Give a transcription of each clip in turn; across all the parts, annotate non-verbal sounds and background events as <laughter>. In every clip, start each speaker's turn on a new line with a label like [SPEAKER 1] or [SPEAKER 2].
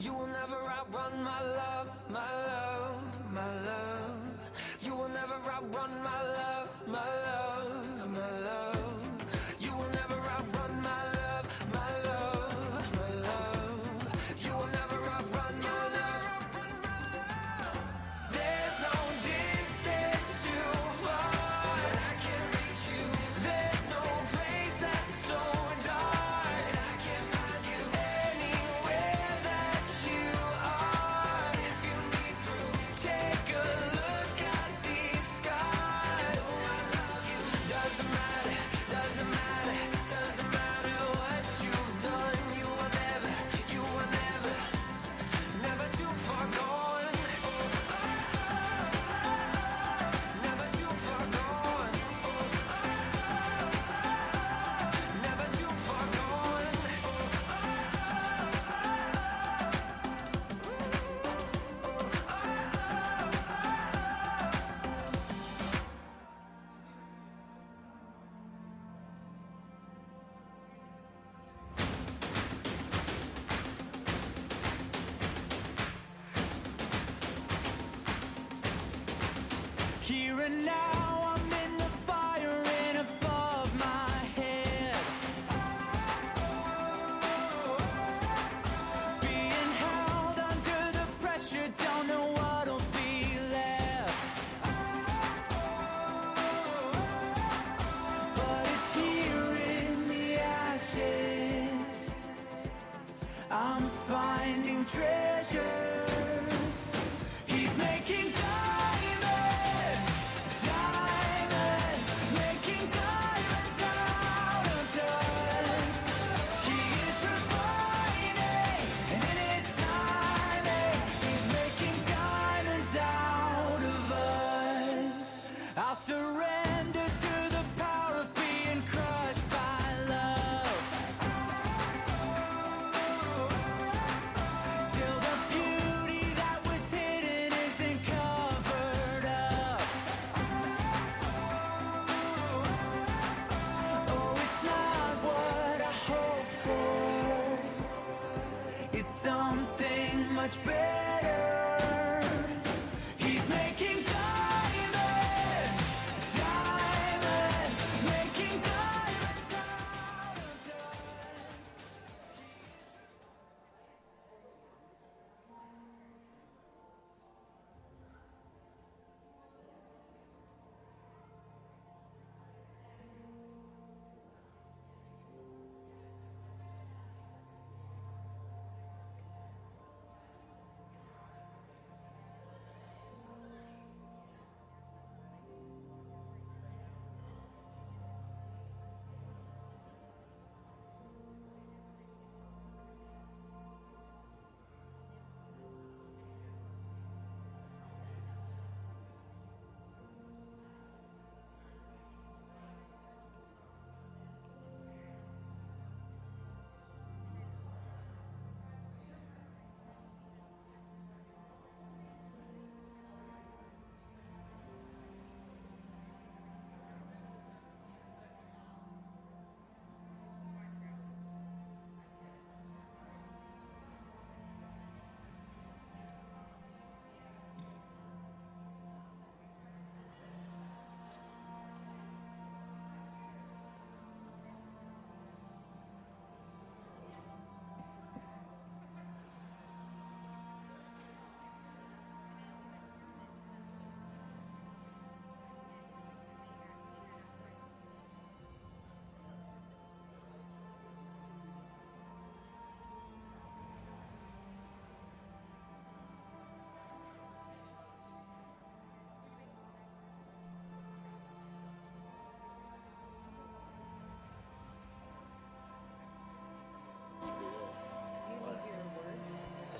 [SPEAKER 1] You will never outrun my love, my love, my love. You will never outrun my love, my love. I'll surrender to the power of being crushed by love. Till the beauty that was hidden isn't covered up. Oh, it's not what I hoped for. It's something much better.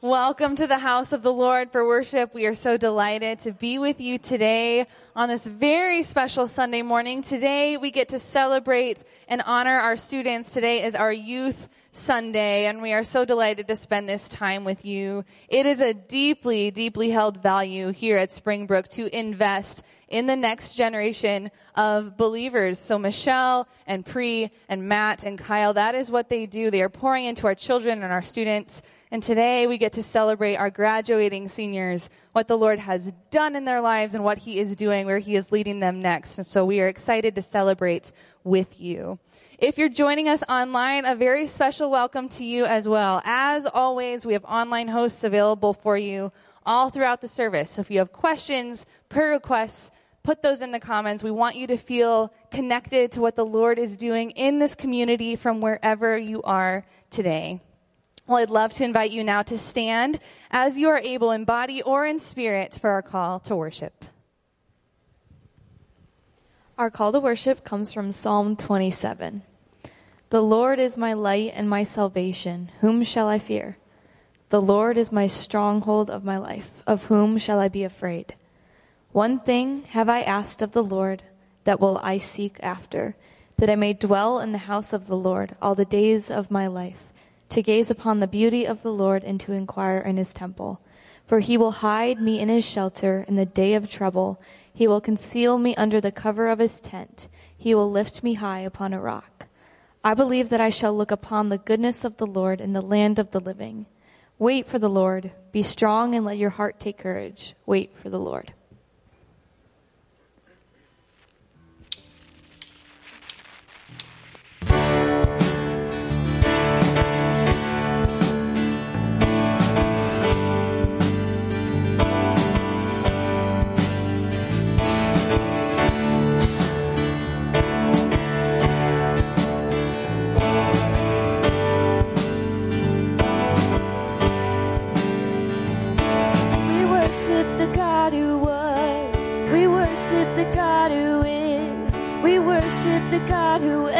[SPEAKER 2] Welcome to the house of the Lord for worship. We are so delighted to be with you today on this very special Sunday morning. Today we get to celebrate and honor our students. Today is our youth Sunday and we are so delighted to spend this time with you. It is a deeply, deeply held value here at Springbrook to invest in the next generation of believers. So Michelle and Pri and Matt and Kyle, that is what they do. They are pouring into our children and our students. And today we get to celebrate our graduating seniors, what the Lord has done in their lives and what He is doing, where He is leading them next. And so we are excited to celebrate with you. If you're joining us online, a very special welcome to you as well. As always, we have online hosts available for you all throughout the service. So if you have questions, prayer requests, put those in the comments. We want you to feel connected to what the Lord is doing in this community from wherever you are today. Well, I'd love to invite you now to stand as you are able in body or in spirit for our call to worship.
[SPEAKER 3] Our call to worship comes from Psalm 27. The Lord is my light and my salvation. Whom shall I fear? The Lord is my stronghold of my life. Of whom shall I be afraid? One thing have I asked of the Lord, that will I seek after, that I may dwell in the house of the Lord all the days of my life, to gaze upon the beauty of the Lord and to inquire in his temple. For he will hide me in his shelter in the day of trouble. He will conceal me under the cover of his tent. He will lift me high upon a rock. I believe that I shall look upon the goodness of the Lord in the land of the living. Wait for the Lord. Be strong and let your heart take courage. Wait for the Lord.
[SPEAKER 4] God who was. We worship the God who is. We worship the God who evermore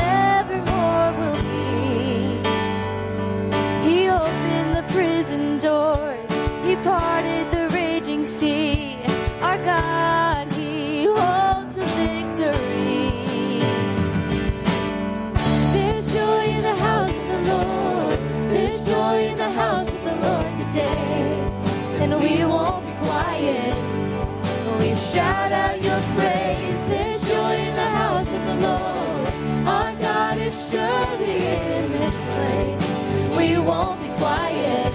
[SPEAKER 4] shout out your praise. There's joy in the house of the Lord. Our God is surely in this place. We won't be quiet.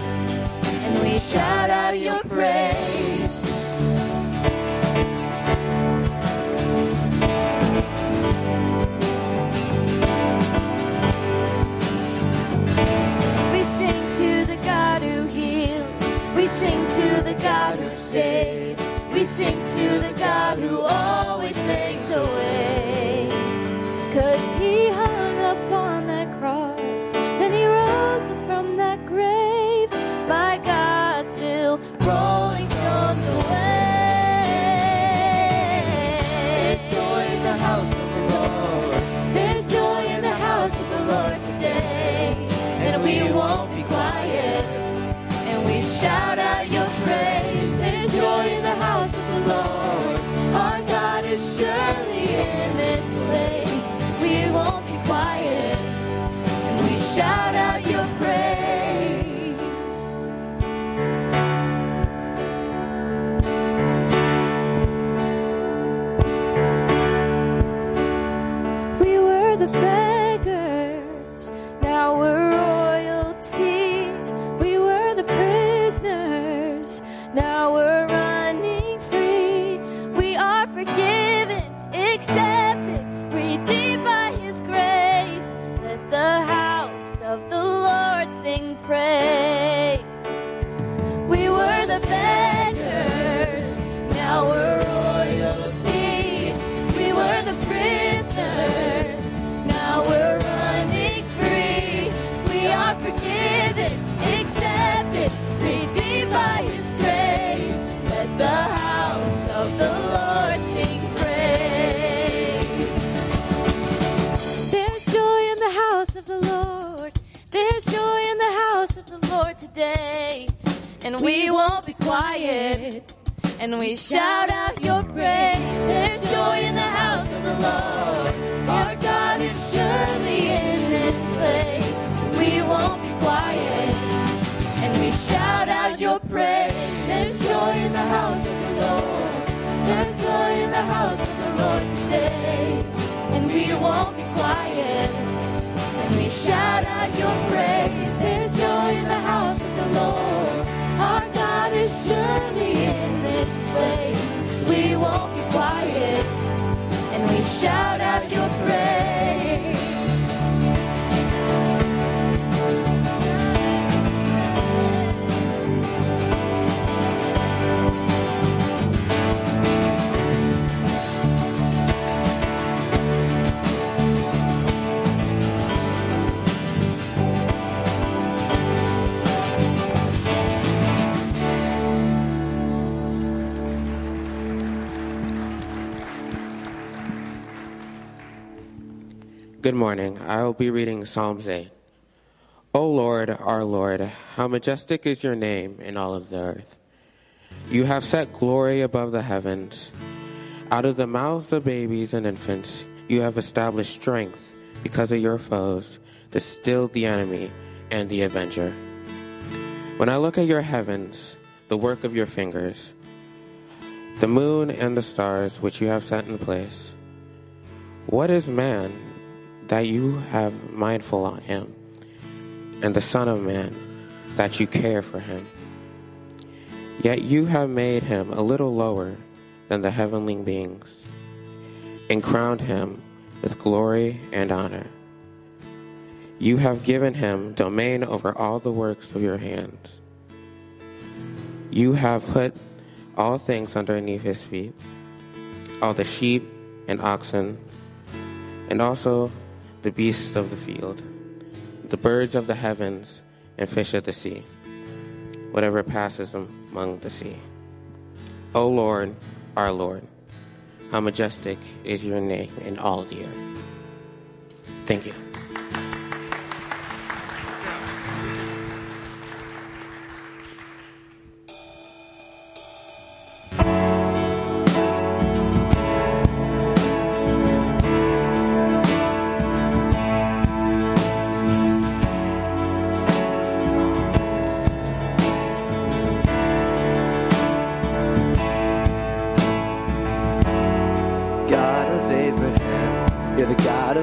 [SPEAKER 4] And we shout out your praise. We sing to the God who heals. We sing to the God who saves. Sing to the God who always makes a way. Cause he hung upon that cross, then he rose from that grave. My God still we shout out your praise. There's joy in the house of the Lord. Our God is surely in this place. We won't be quiet. And we shout out your praise. There's joy in the house of the Lord. There's joy in the house of the Lord today. And we won't be quiet. And we shout out your praise. There's joy in the house of the Lord. Shout
[SPEAKER 5] Good morning. I will be reading Psalms 8. O Lord, our Lord, how majestic is your name in all of the earth. You have set glory above the heavens. Out of the mouths of babies and infants, you have established strength because of your foes, to still the enemy and the avenger. When I look at your heavens, the work of your fingers, the moon and the stars which you have set in place, what is man that you have mindful on him, and the Son of Man that you care for him? Yet you have made him a little lower than the heavenly beings, and crowned him with glory and honor. You have given him domain over all the works of your hands. You have put all things underneath his feet, all the sheep and oxen, and also the beasts of the field, the birds of the heavens, and fish of the sea, whatever passes among the sea. O Lord, our Lord, how majestic is your name in all the earth. Thank you.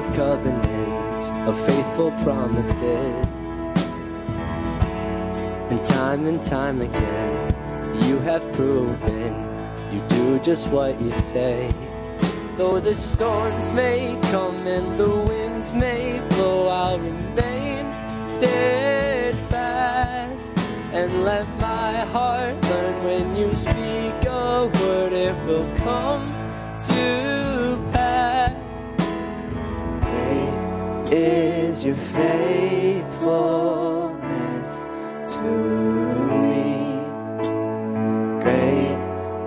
[SPEAKER 6] Of covenant, of faithful promises. And time and time again, you have proven you do just what you say. Though the storms may come and the winds may blow, I'll remain steadfast and let my heart learn when you speak a word, it will come to is your faithfulness to me. Great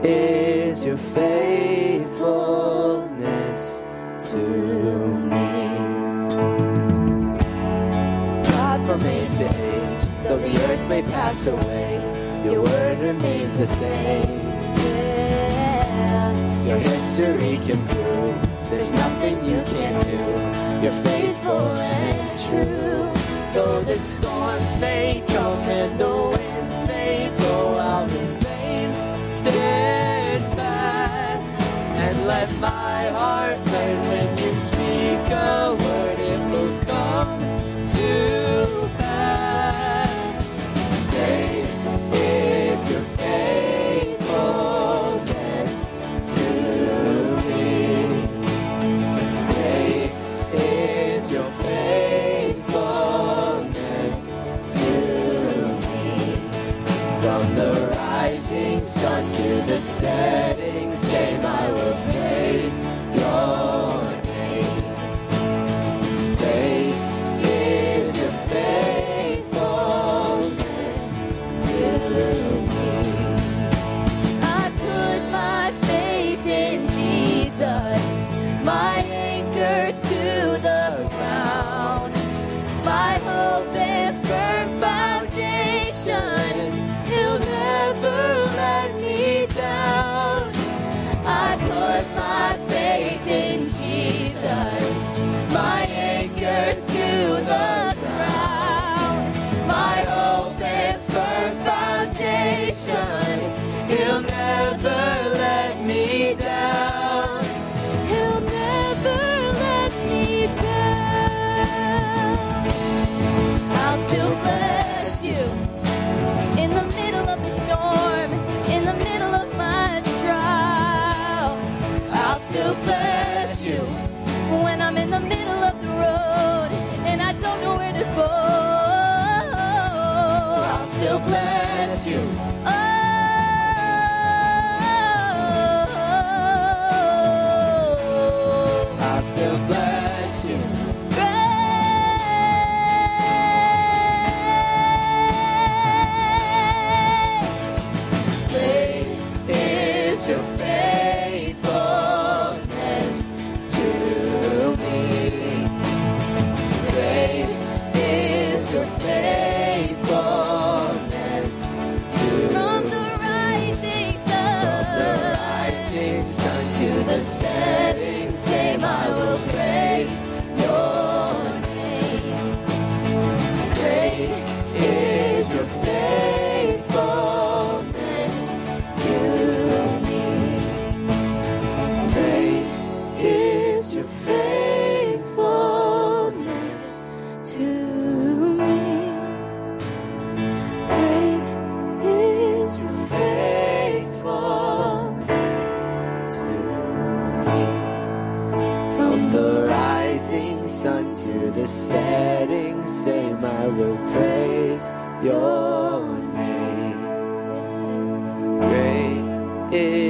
[SPEAKER 6] is your faithfulness to me. God from age to age, though the earth may pass away, your word remains the same. Yeah. Your history can prove there's nothing you can't do. You're the storms may come and the winds may blow, I'll remain steadfast and let my heart learn when you speak a
[SPEAKER 4] anchor to
[SPEAKER 6] Great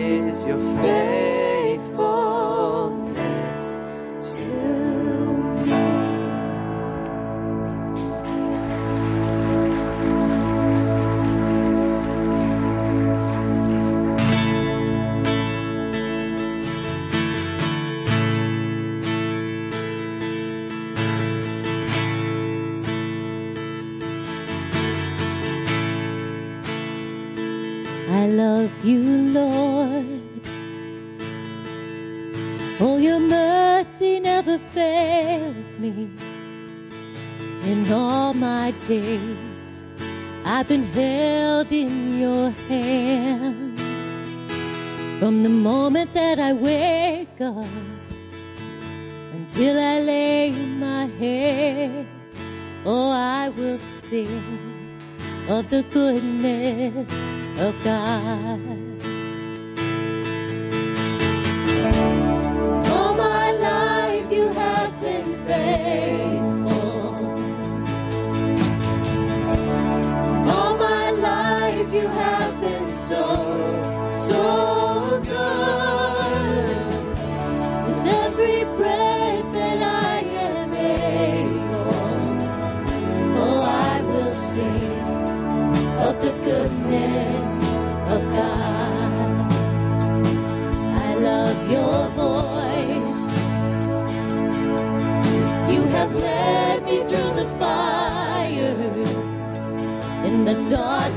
[SPEAKER 4] days, I've been held in your hands. From the moment that I wake up until I lay my head, oh, I will sing of the goodness of God.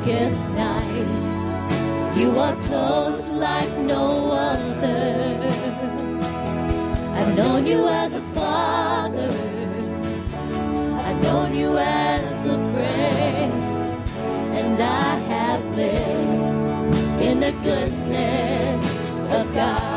[SPEAKER 4] Darkest night. You are close like no other. I've known you as a father. I've known you as a friend and I have lived in the goodness of God.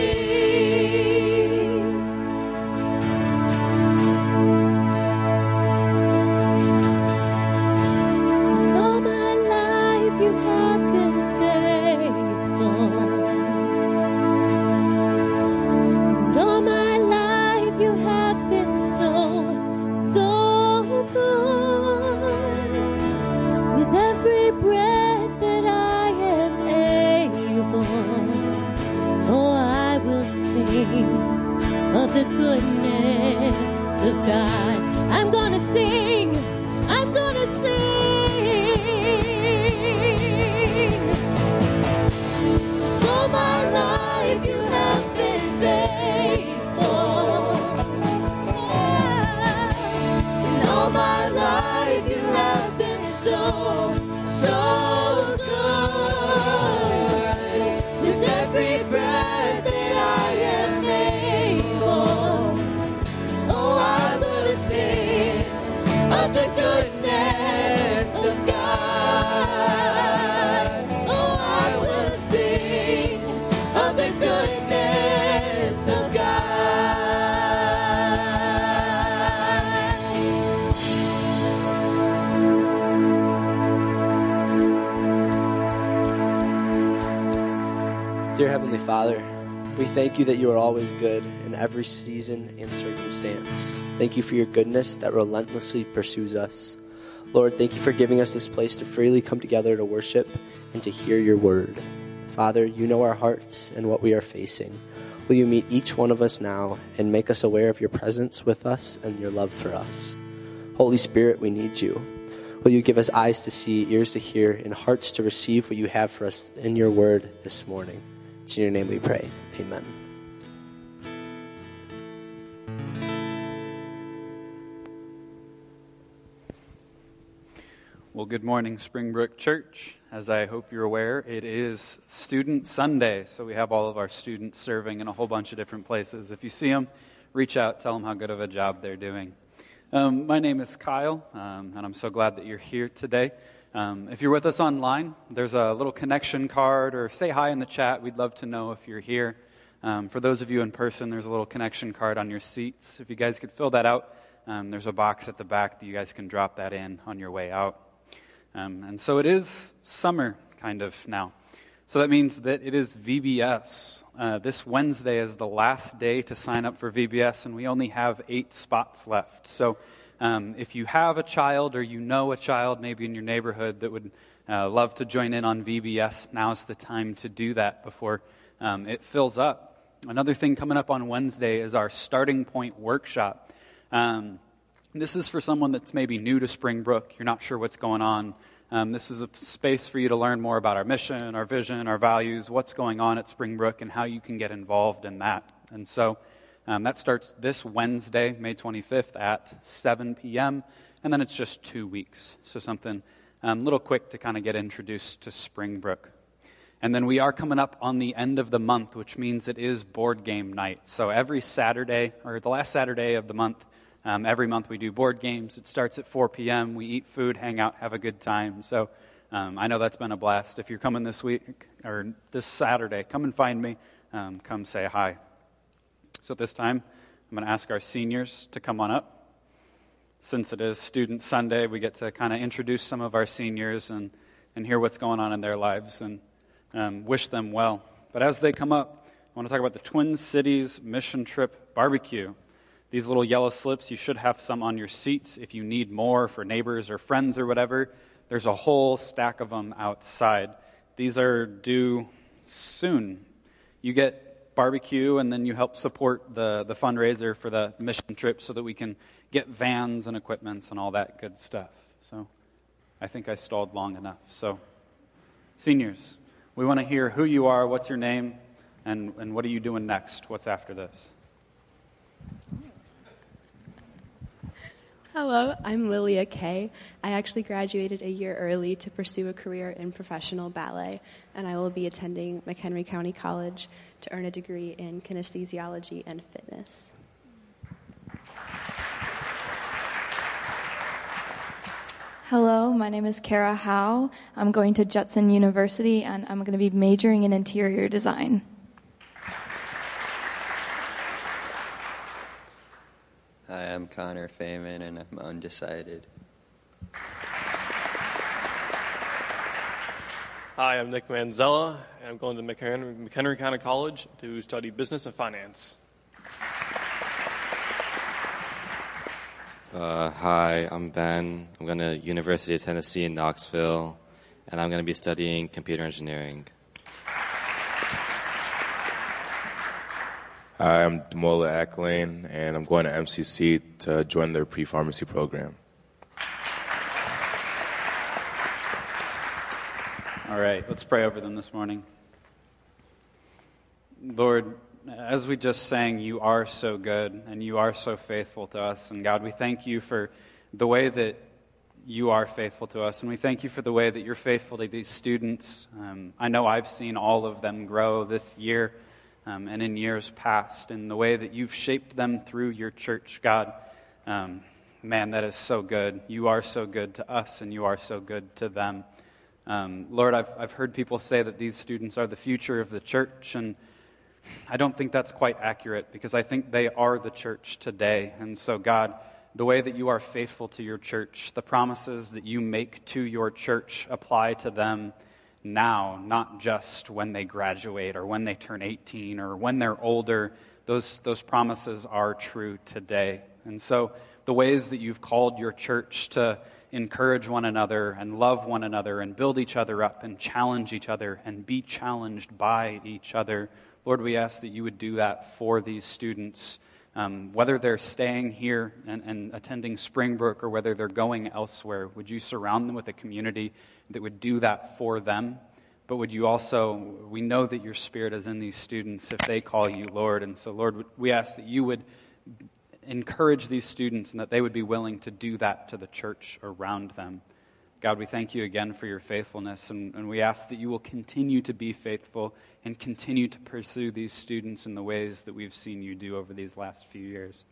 [SPEAKER 6] Father, we thank you that you are always good in every season and circumstance. Thank you for your goodness that relentlessly pursues us. Lord, thank you for giving us this place to freely come together to worship and to hear your word. Father, you know our hearts and what we are facing. Will you meet each one of us now and make us aware of your presence with us and your love for us? Holy Spirit, we need you. Will you give us eyes to see, ears to hear, and hearts to receive what you have for us in your word this morning? It's in your name we pray. Amen.
[SPEAKER 7] Well, good morning, Springbrook Church. As I hope you're aware, it is Student Sunday, so we have all of our students serving in a whole bunch of different places. If you see them, reach out, tell them how good of a job they're doing. Um, my name is Kyle, um, and I'm so glad that you're here today. Um, if you're with us online, there's a little connection card, or say hi in the chat. We'd love to know if you're here. Um, for those of you in person, there's a little connection card on your seats. If you guys could fill that out, um, there's a box at the back that you guys can drop that in on your way out. Um, and so it is summer, kind of, now. So that means that it is VBS. Uh, this Wednesday is the last day to sign up for VBS, and we only have eight spots left. So um, if you have a child or you know a child maybe in your neighborhood that would uh, love to join in on VBS, now's the time to do that before um, it fills up. Another thing coming up on Wednesday is our starting point workshop. Um, this is for someone that's maybe new to Springbrook. You're not sure what's going on. Um, this is a space for you to learn more about our mission, our vision, our values, what's going on at Springbrook, and how you can get involved in that. And so um, that starts this Wednesday, May 25th at 7 p.m., and then it's just two weeks. So something a um, little quick to kind of get introduced to Springbrook. And then we are coming up on the end of the month, which means it is board game night. So every Saturday, or the last Saturday of the month, um, every month we do board games. It starts at 4 p.m. We eat food, hang out, have a good time. So um, I know that's been a blast. If you're coming this week or this Saturday, come and find me. Um, come say hi. So at this time, I'm going to ask our seniors to come on up. Since it is Student Sunday, we get to kind of introduce some of our seniors and, and hear what's going on in their lives and um, wish them well. But as they come up, I want to talk about the Twin Cities Mission Trip Barbecue. These little yellow slips, you should have some on your seats if you need more for neighbors or friends or whatever. There's a whole stack of them outside. These are due soon. You get barbecue, and then you help support the, the fundraiser for the mission trip so that we can get vans and equipments and all that good stuff. So I think I stalled long enough. So, seniors, we want to hear who you are, what's your name, and, and what are you doing next? What's after this?
[SPEAKER 8] Hello, I'm Lilia Kay. I actually graduated a year early to pursue a career in professional ballet, and I will be attending McHenry County College to earn a degree in kinesthesiology and fitness.
[SPEAKER 3] Hello, my name is Kara Howe. I'm going to Judson University and I'm going to be majoring in interior design.
[SPEAKER 9] Hi, I'm Connor Feynman, and I'm undecided.
[SPEAKER 10] Hi, I'm Nick Manzella, and I'm going to McHenry, McHenry County College to study business and finance.
[SPEAKER 11] Uh, hi, I'm Ben. I'm going to University of Tennessee in Knoxville, and I'm going to be studying computer engineering.
[SPEAKER 12] Hi, I'm Demola Acklane, and I'm going to MCC to join their pre pharmacy program.
[SPEAKER 7] All right, let's pray over them this morning. Lord, as we just sang, you are so good and you are so faithful to us. And God, we thank you for the way that you are faithful to us. And we thank you for the way that you're faithful to these students. Um, I know I've seen all of them grow this year um, and in years past, in the way that you've shaped them through your church, God. Um, man, that is so good. You are so good to us, and you are so good to them. Um, Lord, I've, I've heard people say that these students are the future of the church, and I don't think that's quite accurate because I think they are the church today. And so, God, the way that you are faithful to your church, the promises that you make to your church apply to them now, not just when they graduate or when they turn 18 or when they're older. Those, those promises are true today. And so, the ways that you've called your church to encourage one another and love one another and build each other up and challenge each other and be challenged by each other, Lord, we ask that you would do that for these students. Um, whether they're staying here and, and attending Springbrook or whether they're going elsewhere, would you surround them with a community that would do that for them? But would you also, we know that your spirit is in these students if they call you Lord. And so, Lord, we ask that you would encourage these students and that they would be willing to do that to the church around them. God, we thank you again for your faithfulness, and, and we ask that you will continue to be faithful and continue to pursue these students in the ways that we've seen you do over these last few years.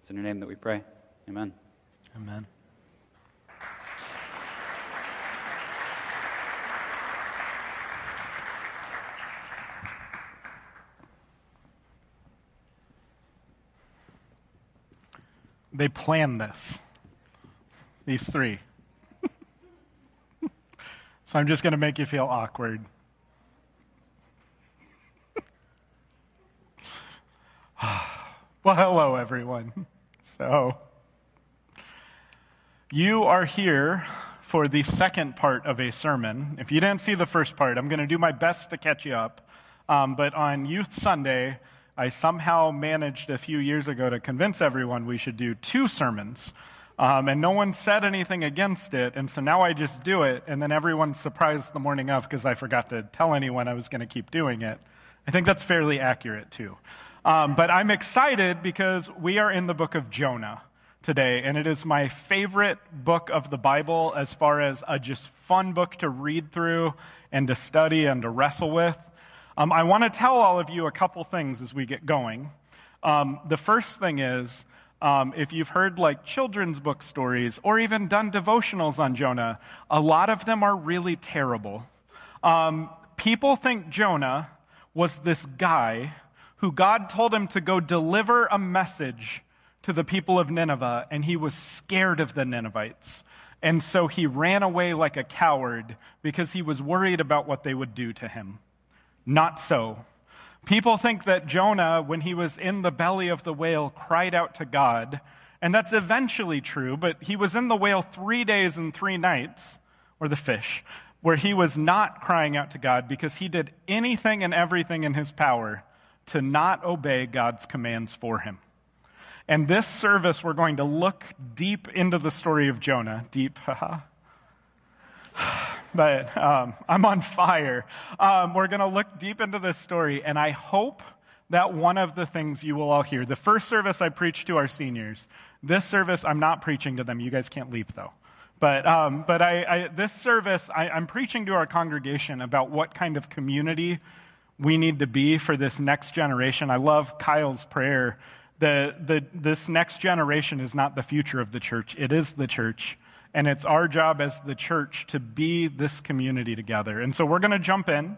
[SPEAKER 7] It's in your name that we pray. Amen.
[SPEAKER 13] Amen. They planned this, these three. So I'm just going to make you feel awkward. <sighs> well, hello, everyone. So, you are here for the second part of a sermon. If you didn't see the first part, I'm going to do my best to catch you up. Um, but on Youth Sunday, I somehow managed a few years ago to convince everyone we should do two sermons. Um, and no one said anything against it. And so now I just do it. And then everyone's surprised the morning of because I forgot to tell anyone I was going to keep doing it. I think that's fairly accurate, too. Um, but I'm excited because we are in the book of Jonah today. And it is my favorite book of the Bible as far as a just fun book to read through and to study and to wrestle with. Um, I want to tell all of you a couple things as we get going. Um, the first thing is, um, if you've heard like children's book stories or even done devotionals on Jonah, a lot of them are really terrible. Um, people think Jonah was this guy who God told him to go deliver a message to the people of Nineveh, and he was scared of the Ninevites. And so he ran away like a coward because he was worried about what they would do to him. Not so. People think that Jonah, when he was in the belly of the whale, cried out to God. And that's eventually true, but he was in the whale three days and three nights, or the fish, where he was not crying out to God because he did anything and everything in his power to not obey God's commands for him. And this service, we're going to look deep into the story of Jonah. Deep, <laughs> haha <laughs> but um, I'm on fire. Um, we're going to look deep into this story, and I hope that one of the things you will all hear the first service I preached to our seniors, this service I'm not preaching to them. You guys can't leave, though. But, um, but I, I, this service, I, I'm preaching to our congregation about what kind of community we need to be for this next generation. I love Kyle's prayer. The, the, this next generation is not the future of the church, it is the church. And it's our job as the church to be this community together. And so we're going to jump in.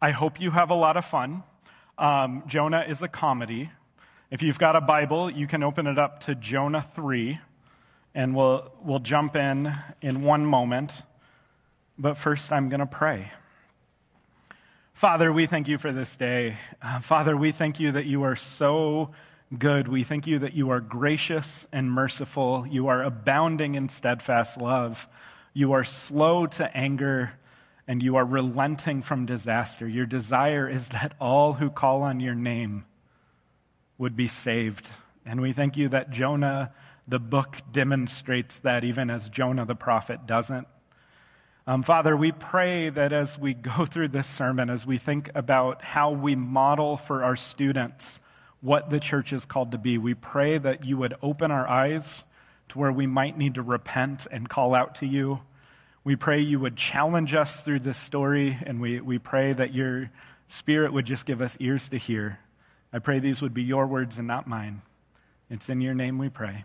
[SPEAKER 13] I hope you have a lot of fun. Um, Jonah is a comedy. If you've got a Bible, you can open it up to Jonah 3, and we'll, we'll jump in in one moment. But first, I'm going to pray. Father, we thank you for this day. Uh, Father, we thank you that you are so good. We thank you that you are gracious and merciful. You are abounding in steadfast love. You are slow to anger and you are relenting from disaster. Your desire is that all who call on your name would be saved. And we thank you that Jonah, the book, demonstrates that, even as Jonah the prophet doesn't. Um, Father, we pray that as we go through this sermon, as we think about how we model for our students what the church is called to be, we pray that you would open our eyes to where we might need to repent and call out to you. We pray you would challenge us through this story, and we, we pray that your spirit would just give us ears to hear. I pray these would be your words and not mine. It's in your name we pray.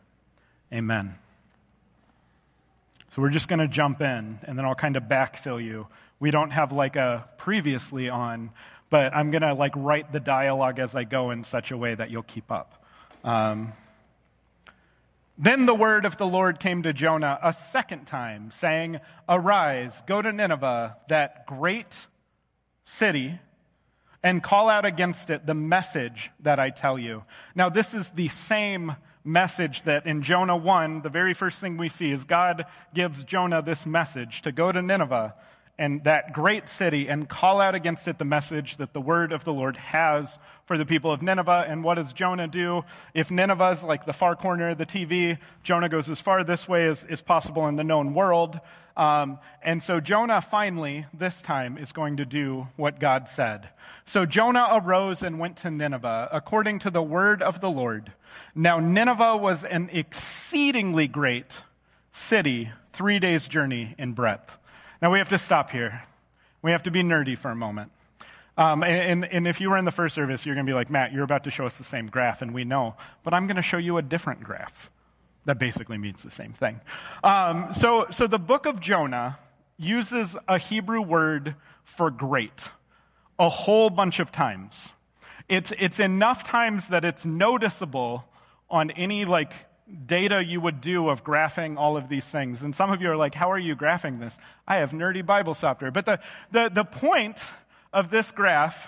[SPEAKER 13] Amen. So we're just going to jump in, and then I'll kind of backfill you. We don't have like a previously on, but I'm going to like write the dialogue as I go in such a way that you'll keep up. Um, then the word of the Lord came to Jonah a second time, saying, Arise, go to Nineveh, that great city, and call out against it the message that I tell you. Now, this is the same message that in Jonah 1, the very first thing we see is God gives Jonah this message to go to Nineveh and that great city and call out against it the message that the word of the Lord has for the people of Nineveh. And what does Jonah do? If Nineveh's like the far corner of the TV, Jonah goes as far this way as is possible in the known world. Um, and so Jonah finally, this time, is going to do what God said. So Jonah arose and went to Nineveh according to the word of the Lord. Now, Nineveh was an exceedingly great city, three days' journey in breadth. Now, we have to stop here. We have to be nerdy for a moment. Um, and, and, if you were in the first service, you're going to be like, Matt, you're about to show us the same graph, and we know. But I'm going to show you a different graph that basically means the same thing. Um, so, so the book of Jonah uses a Hebrew word for great a whole bunch of times. It's, it's enough times that it's noticeable on any like data you would do of graphing all of these things. And some of you are like, how are you graphing this? I have nerdy Bible software. But the, the, the point of this graph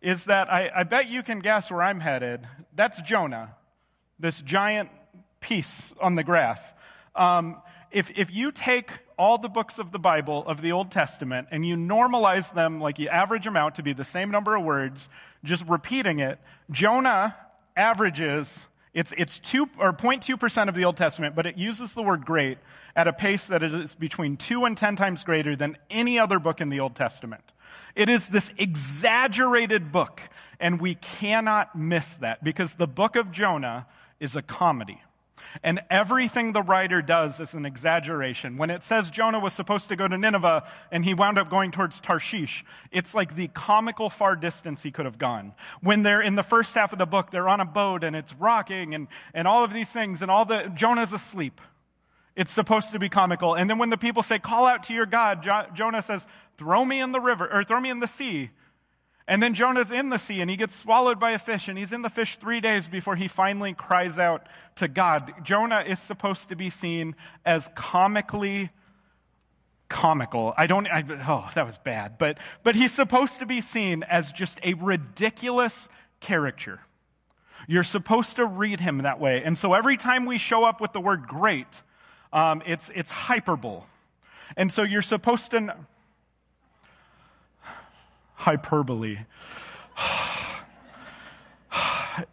[SPEAKER 13] is that I, I bet you can guess where I'm headed. That's Jonah, this giant piece on the graph. Um, if, if you take all the books of the Bible, of the Old Testament, and you normalize them, like you average them out to be the same number of words, just repeating it, Jonah averages it's, it's 2 or 0.2% of the Old Testament, but it uses the word great at a pace that is between 2 and 10 times greater than any other book in the Old Testament. It is this exaggerated book, and we cannot miss that because the book of Jonah is a comedy. And everything the writer does is an exaggeration. When it says Jonah was supposed to go to Nineveh and he wound up going towards Tarshish, it's like the comical far distance he could have gone. When they're in the first half of the book, they're on a boat and it's rocking and, and all of these things, and all the Jonah's asleep. It's supposed to be comical. And then when the people say, Call out to your God, jo- Jonah says, Throw me in the river, or throw me in the sea. And then Jonah's in the sea and he gets swallowed by a fish and he's in the fish three days before he finally cries out to God. Jonah is supposed to be seen as comically comical. I don't, I, oh, that was bad. But, but he's supposed to be seen as just a ridiculous caricature. You're supposed to read him that way. And so every time we show up with the word great, um, it's, it's hyperbole. And so you're supposed to hyperbole.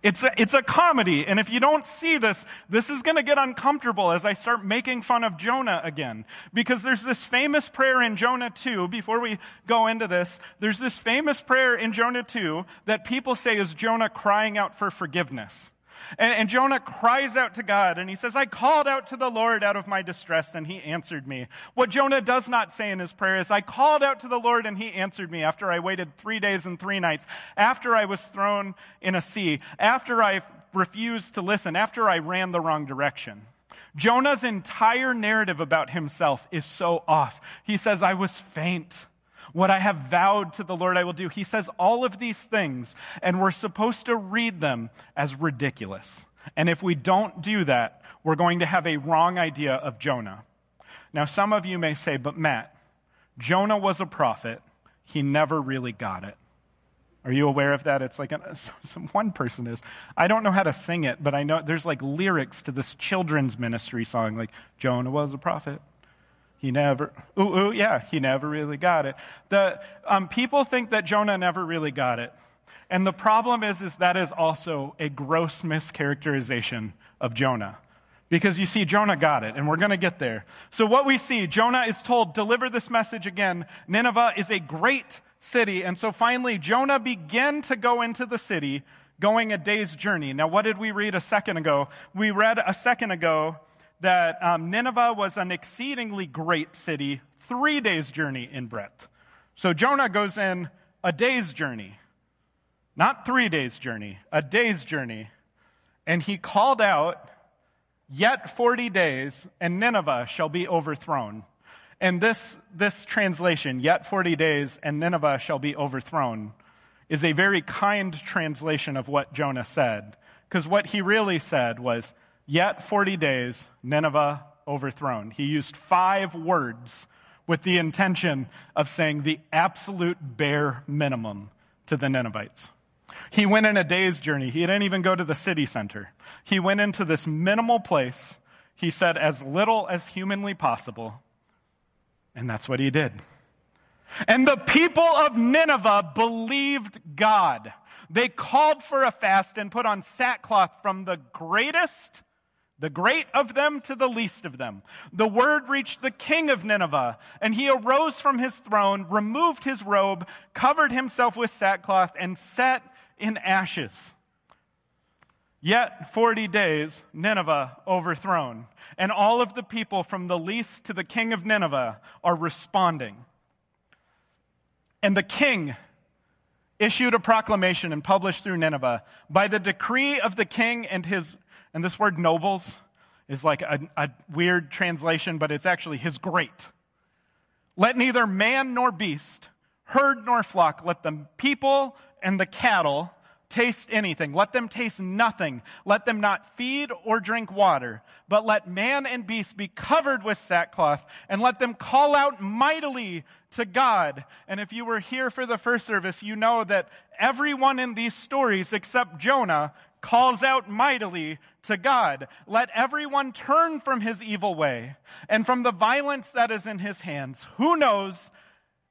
[SPEAKER 13] It's a, it's a comedy. And if you don't see this, this is going to get uncomfortable as I start making fun of Jonah again. Because there's this famous prayer in Jonah 2, before we go into this, there's this famous prayer in Jonah 2 that people say is Jonah crying out for forgiveness. And, and, Jonah cries out to God and he says, I called out to the Lord out of my distress and he answered me. What Jonah does not say in his prayer is, I called out to the Lord and he answered me after I waited three days and three nights, after I was thrown in a sea, after I refused to listen, after I ran the wrong direction. Jonah's entire narrative about himself is so off. He says, I was faint. What I have vowed to the Lord I will do. He says all of these things, and we're supposed to read them as ridiculous. And if we don't do that, we're going to have a wrong idea of Jonah. Now, some of you may say, but Matt, Jonah was a prophet. He never really got it. Are you aware of that? It's like a, <laughs> one person is. I don't know how to sing it, but I know there's like lyrics to this children's ministry song, like Jonah was a prophet. He never, ooh, ooh, yeah, he never really got it. The, um, people think that Jonah never really got it. And the problem is, is that is also a gross mischaracterization of Jonah. Because you see, Jonah got it, and we're going to get there. So, what we see, Jonah is told, deliver this message again. Nineveh is a great city. And so finally, Jonah began to go into the city, going a day's journey. Now, what did we read a second ago? We read a second ago that um, Nineveh was an exceedingly great city, three days' journey in breadth. So, Jonah goes in a day's journey, not three days' journey, a day's journey. And he called out, Yet 40 days, and Nineveh shall be overthrown. And this, this translation, yet 40 days, and Nineveh shall be overthrown, is a very kind translation of what Jonah said. Because what he really said was, yet 40 days, Nineveh overthrown. He used five words with the intention of saying the absolute bare minimum to the Ninevites. He went in a day's journey. He didn't even go to the city center. He went into this minimal place. He said as little as humanly possible. And that's what he did. And the people of Nineveh believed God. They called for a fast and put on sackcloth from the greatest, the great of them to the least of them. The word reached the king of Nineveh, and he arose from his throne, removed his robe, covered himself with sackcloth, and sat in ashes. Yet 40 days, Nineveh overthrown. And all of the people from the least to the king of Nineveh are responding. And the king issued a proclamation and published through Nineveh by the decree of the king and his, and this word nobles is like a, a weird translation, but it's actually his great. Let neither man nor beast, herd nor flock, let the people and the cattle taste anything. Let them taste nothing. Let them not feed or drink water, but let man and beast be covered with sackcloth, and let them call out mightily to God. And if you were here for the first service, you know that everyone in these stories except Jonah calls out mightily to God. Let everyone turn from his evil way and from the violence that is in his hands. Who knows?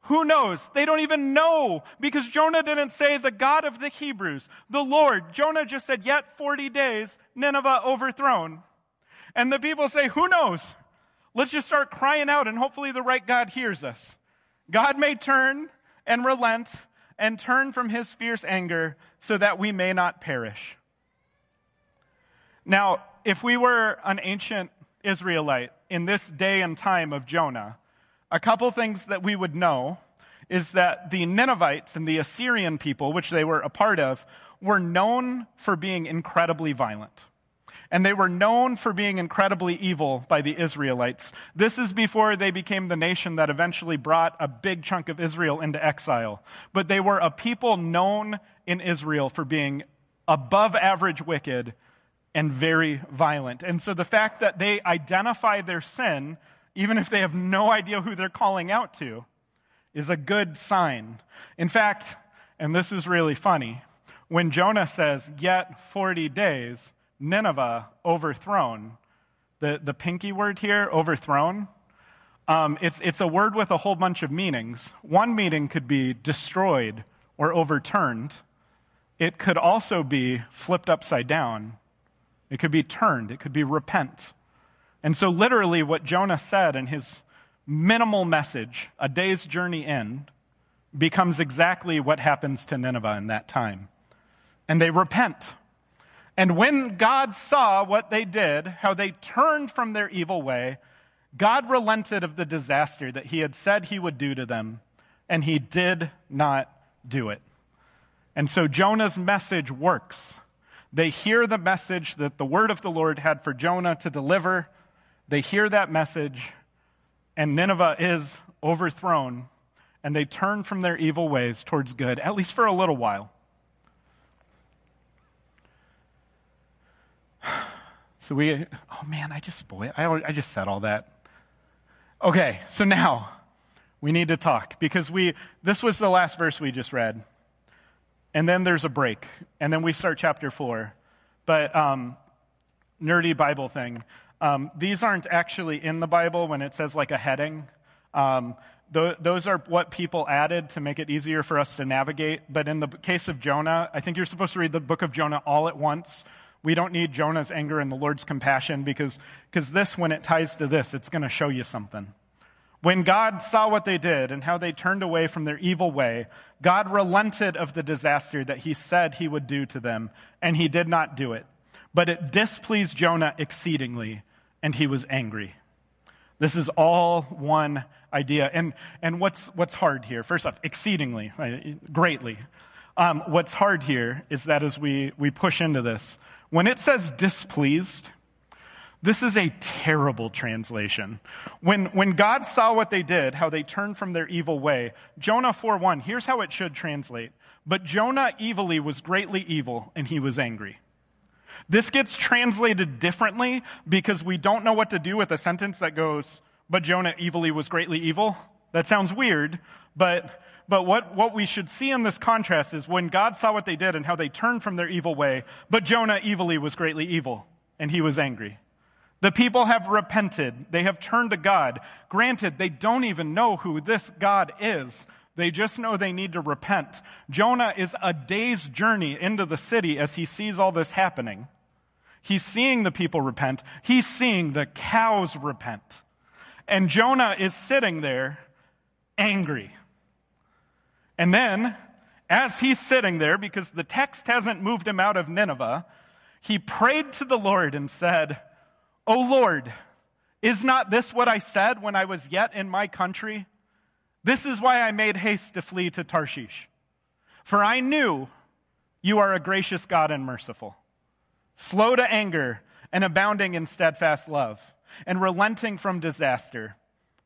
[SPEAKER 13] Who knows? They don't even know because Jonah didn't say the God of the Hebrews, the Lord. Jonah just said, Yet 40 days, Nineveh overthrown. And the people say, Who knows? Let's just start crying out and hopefully the right God hears us. God may turn and relent and turn from his fierce anger so that we may not perish. Now, if we were an ancient Israelite in this day and time of Jonah, a couple things that we would know is that the Ninevites and the Assyrian people, which they were a part of, were known for being incredibly violent. And they were known for being incredibly evil by the Israelites. This is before they became the nation that eventually brought a big chunk of Israel into exile. But they were a people known in Israel for being above average wicked and very violent. And so the fact that they identify their sin even if they have no idea who they're calling out to, is a good sign. In fact, and this is really funny, when Jonah says, Yet 40 days, Nineveh overthrown, the, the pinky word here, overthrown, um, it's, it's a word with a whole bunch of meanings. One meaning could be destroyed or overturned. It could also be flipped upside down. It could be turned. It could be repent. And so, literally, what Jonah said in his minimal message, a day's journey in, becomes exactly what happens to Nineveh in that time. And they repent. And when God saw what they did, how they turned from their evil way, God relented of the disaster that he had said he would do to them, and he did not do it. And so Jonah's message works. They hear the message that the word of the Lord had for Jonah to deliver they hear that message, and Nineveh is overthrown, and they turn from their evil ways towards good, at least for a little while. <sighs> So we, oh man, I just spoiled, I, I just said all that. Okay, so now we need to talk because we, this was the last verse we just read. And then there's a break, and then we start chapter four. But, um, nerdy Bible thing. Um, these aren't actually in the Bible when it says like a heading. Um, Tho- those are what people added to make it easier for us to navigate. But in the case of Jonah, I think you're supposed to read the book of Jonah all at once. We don't need Jonah's anger and the Lord's compassion because because this, when it ties to this, it's going to show you something. When God saw what they did and how they turned away from their evil way, God relented of the disaster that he said he would do to them, and he did not do it. But it displeased Jonah exceedingly, and he was angry. This is all one idea. And, and what's, what's hard here? First off, exceedingly, greatly. Um, what's hard here is that as we, we push into this, when it says displeased, this is a terrible translation. When, when God saw what they did, how they turned from their evil way, Jonah 4 1, here's how it should translate. But Jonah evilly was greatly evil, and he was angry. This gets translated differently because we don't know what to do with a sentence that goes, but Jonah evilly was greatly evil. That sounds weird, but, but what, what we should see in this contrast is when God saw what they did and how they turned from their evil way, but Jonah evilly was greatly evil, and he was angry. The people have repented. They have turned to God. Granted, they don't even know who this God is. They just know they need to repent. Jonah is a day's journey into the city as he sees all this happening. He's seeing the people repent. He's seeing the cows repent. And Jonah is sitting there angry. And then, as he's sitting there, because the text hasn't moved him out of Nineveh, he prayed to the Lord and said, O Lord, is not this what I said when I was yet in my country? This is why I made haste to flee to Tarshish. For I knew you are a gracious God and merciful, slow to anger and abounding in steadfast love, and relenting from disaster.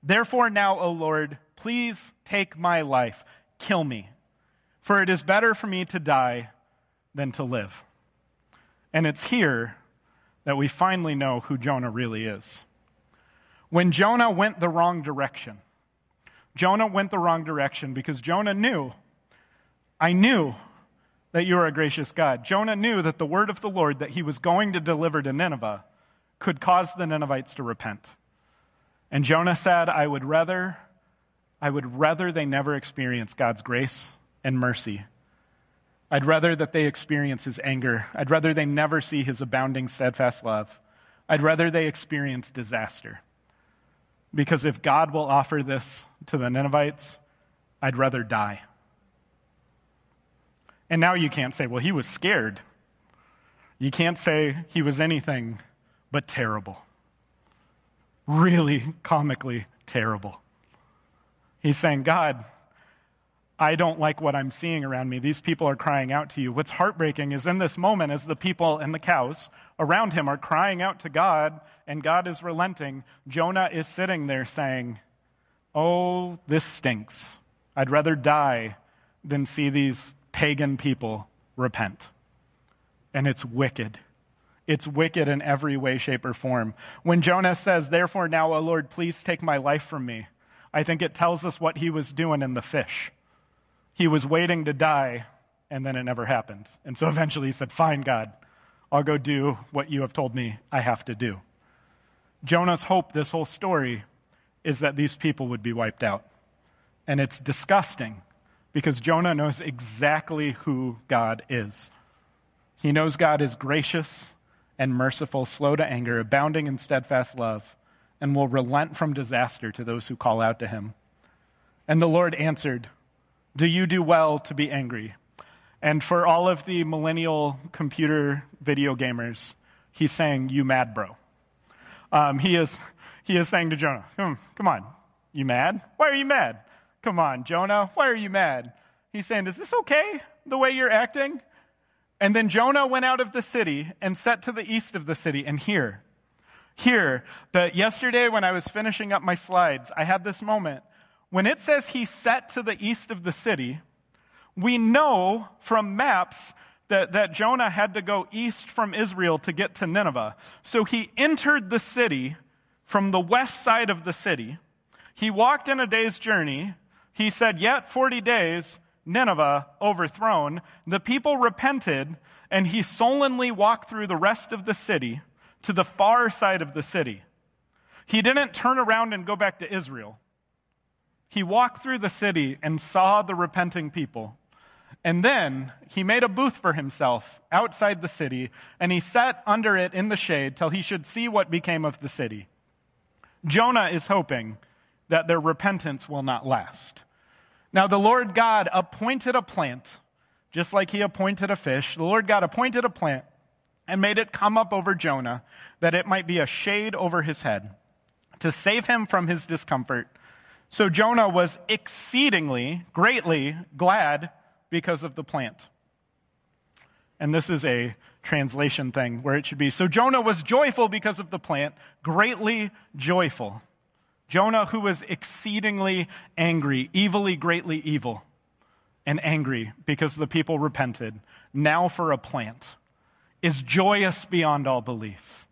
[SPEAKER 13] Therefore, now, O Lord, please take my life, kill me, for it is better for me to die than to live. And it's here that we finally know who Jonah really is. When Jonah went the wrong direction, Jonah went the wrong direction because Jonah knew, I knew that you are a gracious God. Jonah knew that the word of the Lord that he was going to deliver to Nineveh could cause the Ninevites to repent. And Jonah said, I would rather, I would rather they never experience God's grace and mercy I'd rather that they experience his anger. I'd rather they never see his abounding, steadfast love. I'd rather they experience disaster. Because if God will offer this to the Ninevites, I'd rather die. And now you can't say, well, he was scared. You can't say he was anything but terrible. Really comically terrible. He's saying, God, I don't like what I'm seeing around me. These people are crying out to you. What's heartbreaking is in this moment, as the people and the cows around him are crying out to God and God is relenting, Jonah is sitting there saying, Oh, this stinks. I'd rather die than see these pagan people repent. And it's wicked. It's wicked in every way, shape, or form. When Jonah says, Therefore, now, O Lord, please take my life from me, I think it tells us what he was doing in the fish he was waiting to die, and then it never happened. And so eventually he said, Fine, God, I'll go do what you have told me I have to do. Jonah's hope, this whole story, is that these people would be wiped out. And it's disgusting because Jonah knows exactly who God is. He knows God is gracious and merciful, slow to anger, abounding in steadfast love, and will relent from disaster to those who call out to him. And the Lord answered, do you do well to be angry? And for all of the millennial computer video gamers, he's saying, You mad, bro. Um, he, is, he is saying to Jonah, hmm, Come on, you mad? Why are you mad? Come on, Jonah, why are you mad? He's saying, Is this okay, the way you're acting? And then Jonah went out of the city and set to the east of the city. And here, here, that yesterday when I was finishing up my slides, I had this moment when it says he set to the east of the city, we know from maps that, that Jonah had to go east from Israel to get to Nineveh. So he entered the city from the west side of the city. He walked in a day's journey. He said, Yet 40 days, Nineveh overthrown. The people repented, and he sullenly walked through the rest of the city to the far side of the city. He didn't turn around and go back to Israel. He walked through the city and saw the repenting people. And then he made a booth for himself outside the city, and he sat under it in the shade till he should see what became of the city. Jonah is hoping that their repentance will not last. Now, the Lord God appointed a plant, just like he appointed a fish. The Lord God appointed a plant and made it come up over Jonah, that it might be a shade over his head, to save him from his discomfort. So Jonah was exceedingly, greatly glad because of the plant. And this is a translation thing where it should be. So Jonah was joyful because of the plant, greatly joyful. Jonah, who was exceedingly angry, evilly, greatly evil, and angry because the people repented, now for a plant, is joyous beyond all belief.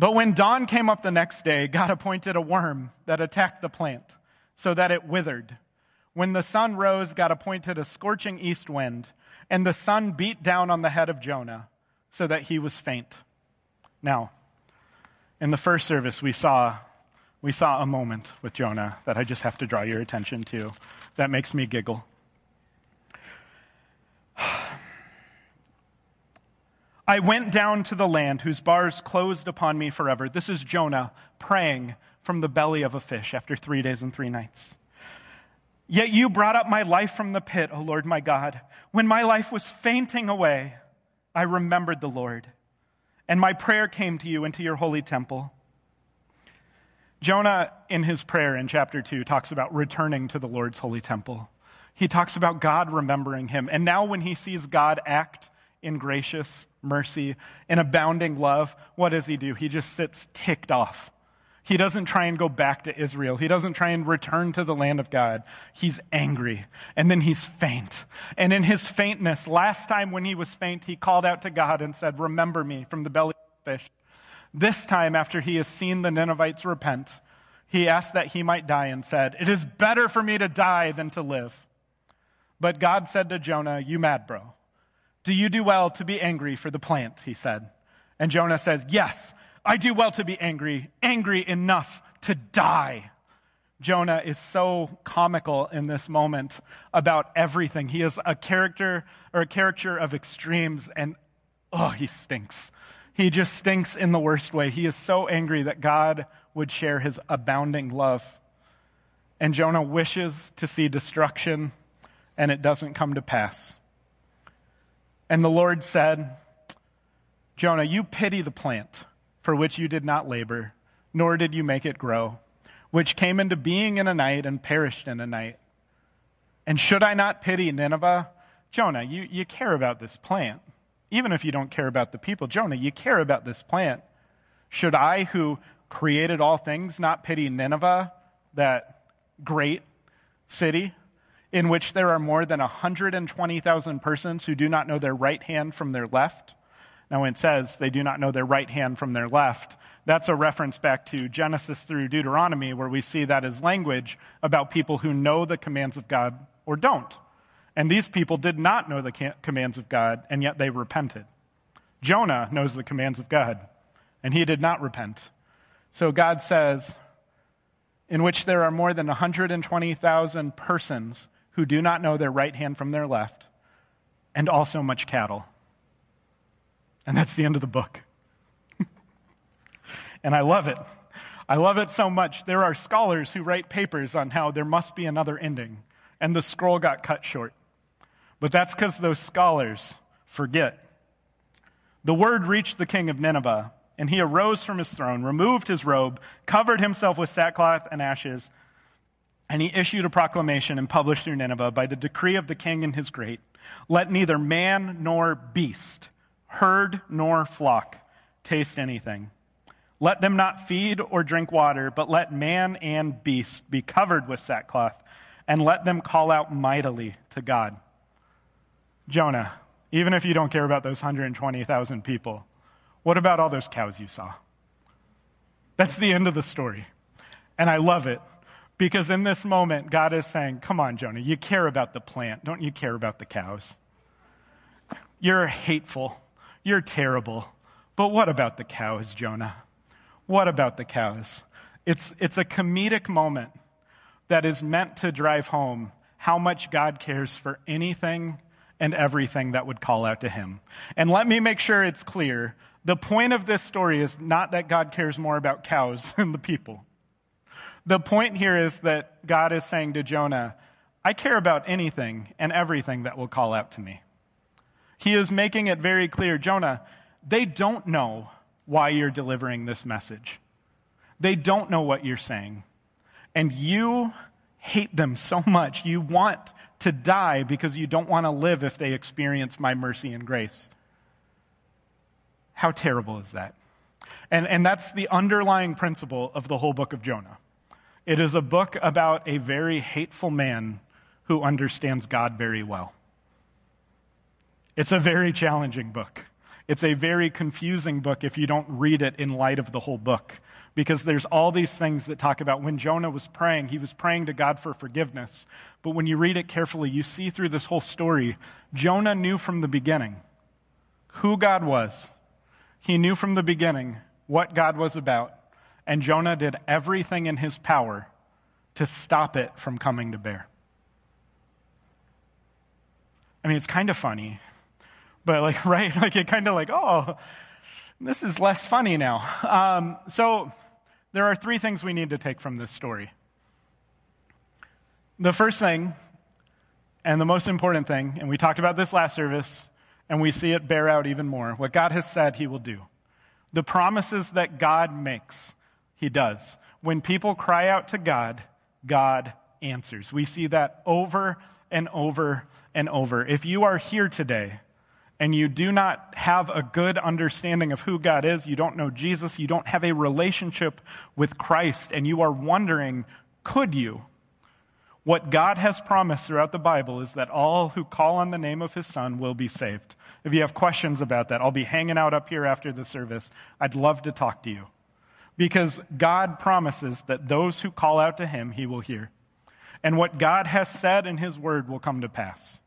[SPEAKER 13] But when dawn came up the next day, God appointed a worm that attacked the plant so that it withered. When the sun rose, God appointed a scorching east wind, and the sun beat down on the head of Jonah so that he was faint. Now, in the first service, we saw, we saw a moment with Jonah that I just have to draw your attention to that makes me giggle. I went down to the land whose bars closed upon me forever. This is Jonah praying from the belly of a fish after three days and three nights. Yet you brought up my life from the pit, O Lord my God. When my life was fainting away, I remembered the Lord, and my prayer came to you into your holy temple. Jonah, in his prayer in chapter 2, talks about returning to the Lord's holy temple. He talks about God remembering him. And now, when he sees God act in gracious mercy, and abounding love, what does he do? He just sits ticked off. He doesn't try and go back to Israel. He doesn't try and return to the land of God. He's angry. And then he's faint. And in his faintness, last time when he was faint, he called out to God and said, Remember me from the belly of the fish. This time, after he has seen the Ninevites repent, he asked that he might die and said, It is better for me to die than to live. But God said to Jonah, You mad, bro. Do you do well to be angry for the plant? He said. And Jonah says, Yes, I do well to be angry, angry enough to die. Jonah is so comical in this moment about everything. He is a character or a character of extremes, and oh, he stinks. He just stinks in the worst way. He is so angry that God would share his abounding love. And Jonah wishes to see destruction, and it doesn't come to pass. And the Lord said, Jonah, you pity the plant for which you did not labor, nor did you make it grow, which came into being in a night and perished in a night. And should I not pity Nineveh? Jonah, you, you care about this plant. Even if you don't care about the people, Jonah, you care about this plant. Should I, who created all things, not pity Nineveh, that great city in which there are more than 120,000 persons who do not know their right hand from their left? Now, when it says they do not know their right hand from their left, that's a reference back to Genesis through Deuteronomy, where we see that as language about people who know the commands of God or don't. And these people did not know the commands of God, and yet they repented. Jonah knows the commands of God, and he did not repent. So God says, in which there are more than 120,000 persons who do not know their right hand from their left, and also much cattle. And that's the end of the book. <laughs> and I love it. I love it so much. There are scholars who write papers on how there must be another ending, and the scroll got cut short. But that's because those scholars forget. The word reached the king of Nineveh, and he arose from his throne, removed his robe, covered himself with sackcloth and ashes, and he issued a proclamation and published through Nineveh by the decree of the king and his great let neither man nor beast, herd nor flock taste anything. Let them not feed or drink water, but let man and beast be covered with sackcloth, and let them call out mightily to God. Jonah, even if you don't care about those 120,000 people, what about all those cows you saw? That's the end of the story. And I love it because in this moment, God is saying, Come on, Jonah, you care about the plant. Don't you care about the cows? You're hateful. You're terrible. But what about the cows, Jonah? What about the cows? It's, it's a comedic moment that is meant to drive home how much God cares for anything and everything that would call out to him. And let me make sure it's clear the point of this story is not that God cares more about cows <laughs> than the people. The point here is that God is saying to Jonah, I care about anything and everything that will call out to me. He is making it very clear Jonah, they don't know why you're delivering this message. They don't know what you're saying. And you hate them so much. You want to die because you don't want to live if they experience my mercy and grace. How terrible is that? And, and that's the underlying principle of the whole book of Jonah. It is a book about a very hateful man who understands God very well. It's a very challenging book. It's a very confusing book if you don't read it in light of the whole book. Because there's all these things that talk about when Jonah was praying, he was praying to God for forgiveness. But when you read it carefully, you see through this whole story, Jonah knew from the beginning who God was. He knew from the beginning what God was about. And Jonah did everything in his power to stop it from coming to bear. I mean, it's kind of funny, but like, <laughs> right? Like, it kind of like, oh, this is less funny now. Um, so, there are three things we need to take from this story. The first thing, and the most important thing, and we talked about this last service, and we see it bear out even more what God has said He will do. The promises that God makes, He does. When people cry out to God, God answers. We see that over and over and over. If you are here today and you do not have a good understanding of who God is, you don't know Jesus, you don't have a relationship with Christ, and you are wondering, could you? What God has promised throughout the Bible is that all who call on the name of his Son will be saved. If you have questions about that, I'll be hanging out up here after the service. I'd love to talk to you. Because God promises that those who call out to him, he will hear. And what God has said in his word will come to pass.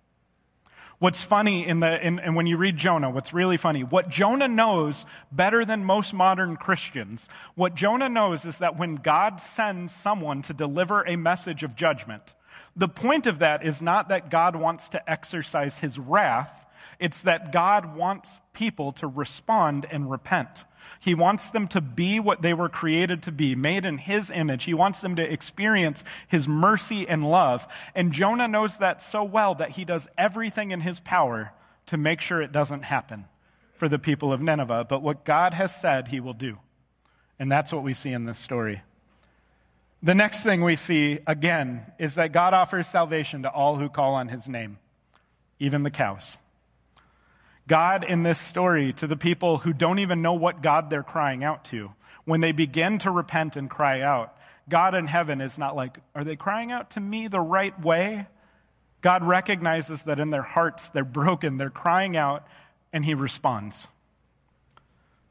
[SPEAKER 13] What's funny in the, in, and when you read Jonah, what's really funny, what Jonah knows better than most modern Christians, what Jonah knows is that when God sends someone to deliver a message of judgment, the point of that is not that God wants to exercise his wrath, it's that God wants people to respond and repent. He wants them to be what they were created to be, made in His image. He wants them to experience His mercy and love. And Jonah knows that so well that he does everything in his power to make sure it doesn't happen for the people of Nineveh. But what God has said, He will do. And that's what we see in this story. The next thing we see, again, is that God offers salvation to all who call on His name, even the cows. God in this story to the people who don't even know what God they're crying out to. When they begin to repent and cry out, God in heaven is not like, are they crying out to me the right way? God recognizes that in their hearts they're broken, they're crying out, and He responds.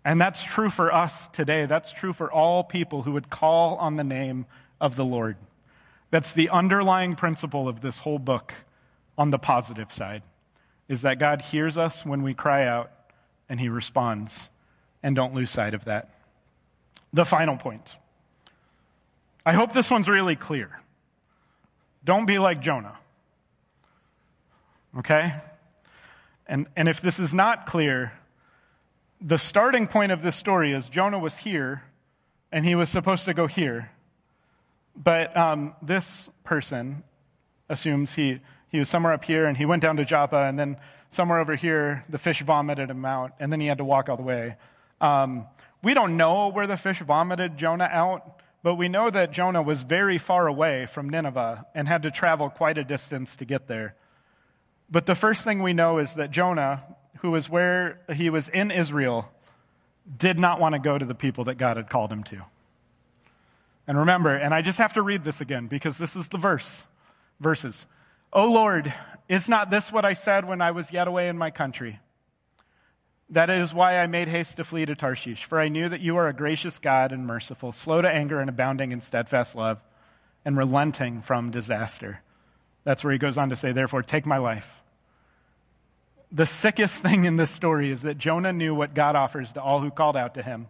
[SPEAKER 13] And that's true for us today. That's true for all people who would call on the name of the Lord. That's the underlying principle of this whole book on the positive side is that God hears us when we cry out and he responds. And don't lose sight of that. The final point. I hope this one's really clear. Don't be like Jonah. Okay? And, and if this is not clear, the starting point of this story is Jonah was here and he was supposed to go here. But um, this person assumes he he was somewhere up here and he went down to Joppa, and then somewhere over here, the fish vomited him out, and then he had to walk all the way. Um, we don't know where the fish vomited Jonah out, but we know that Jonah was very far away from Nineveh and had to travel quite a distance to get there. But the first thing we know is that Jonah, who was where he was in Israel, did not want to go to the people that God had called him to. And remember, and I just have to read this again because this is the verse, verses. O Lord, is not this what I said when I was yet away in my country? That is why I made haste to flee to Tarshish, for I knew that you are a gracious God and merciful, slow to anger and abounding in steadfast love, and relenting from disaster. That's where he goes on to say, Therefore, take my life. The sickest thing in this story is that Jonah knew what God offers to all who called out to him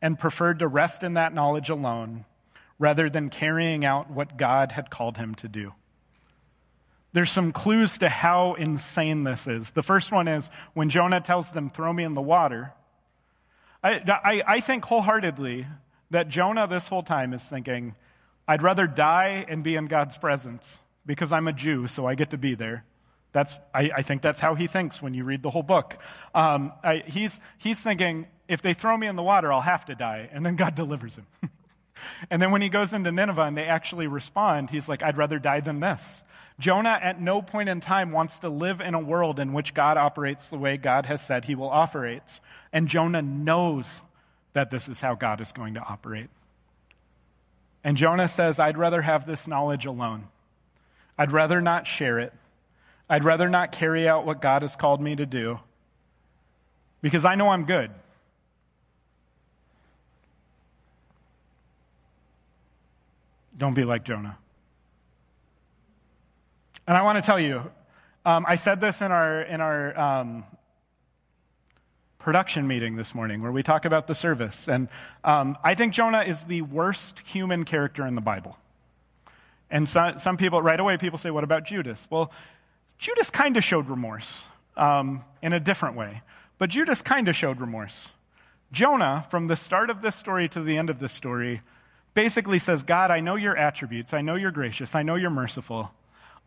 [SPEAKER 13] and preferred to rest in that knowledge alone rather than carrying out what God had called him to do. There's some clues to how insane this is. The first one is when Jonah tells them, Throw me in the water. I, I, I think wholeheartedly that Jonah this whole time is thinking, I'd rather die and be in God's presence because I'm a Jew, so I get to be there. That's, I, I think that's how he thinks when you read the whole book. Um, I, he's, he's thinking, if they throw me in the water, I'll have to die. And then God <laughs> delivers him. and then when he goes into Nineveh and they actually respond, he's like, I'd rather die than this. Jonah at no point in time wants to live in a world in which God operates the way God has said he will operate. And Jonah knows that this is how God is going to operate. And Jonah says, I'd rather have this knowledge alone. I'd rather not share it. I'd rather not carry out what God has called me to do because I know I'm good. Don't be like Jonah. And I want to tell you, um, I said this in our, in our um, production meeting this morning where we talk about the service. And um, I think Jonah is the worst human character in the Bible. And so, some people, right away, people say, what about Judas? Well, Judas kind of showed remorse um, in a different way, but Judas kind of showed remorse. Jonah, from the start of this story to the end of this story, basically says, God, I know your attributes. I know you're gracious. I know you're merciful.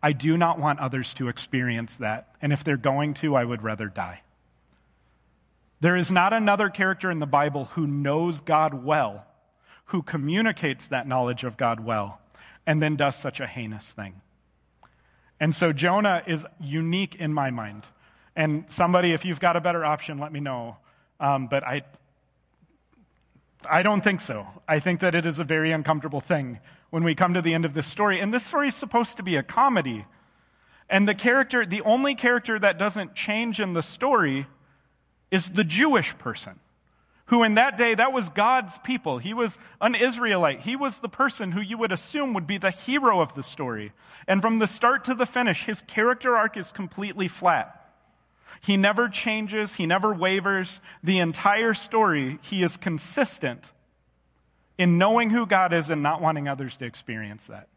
[SPEAKER 13] I do not want others to experience that. And if they're going to, I would rather die. There is not another character in the Bible who knows God well, who communicates that knowledge of God well, and then does such a heinous thing. And so Jonah is unique in my mind. And somebody, if you've got a better option, let me know. Um, but I, I don't think so. I think that it is a very uncomfortable thing when we come to the end of this story. And this story is supposed to be a comedy. And the character, the only character that doesn't change in the story is the Jewish person, who in that day, that was God's people. He was an Israelite. He was the person who you would assume would be the hero of the story. And from the start to the finish, his character arc is completely flat. He never changes, he never wavers. The entire story, he is consistent in knowing who God is and not wanting others to experience that.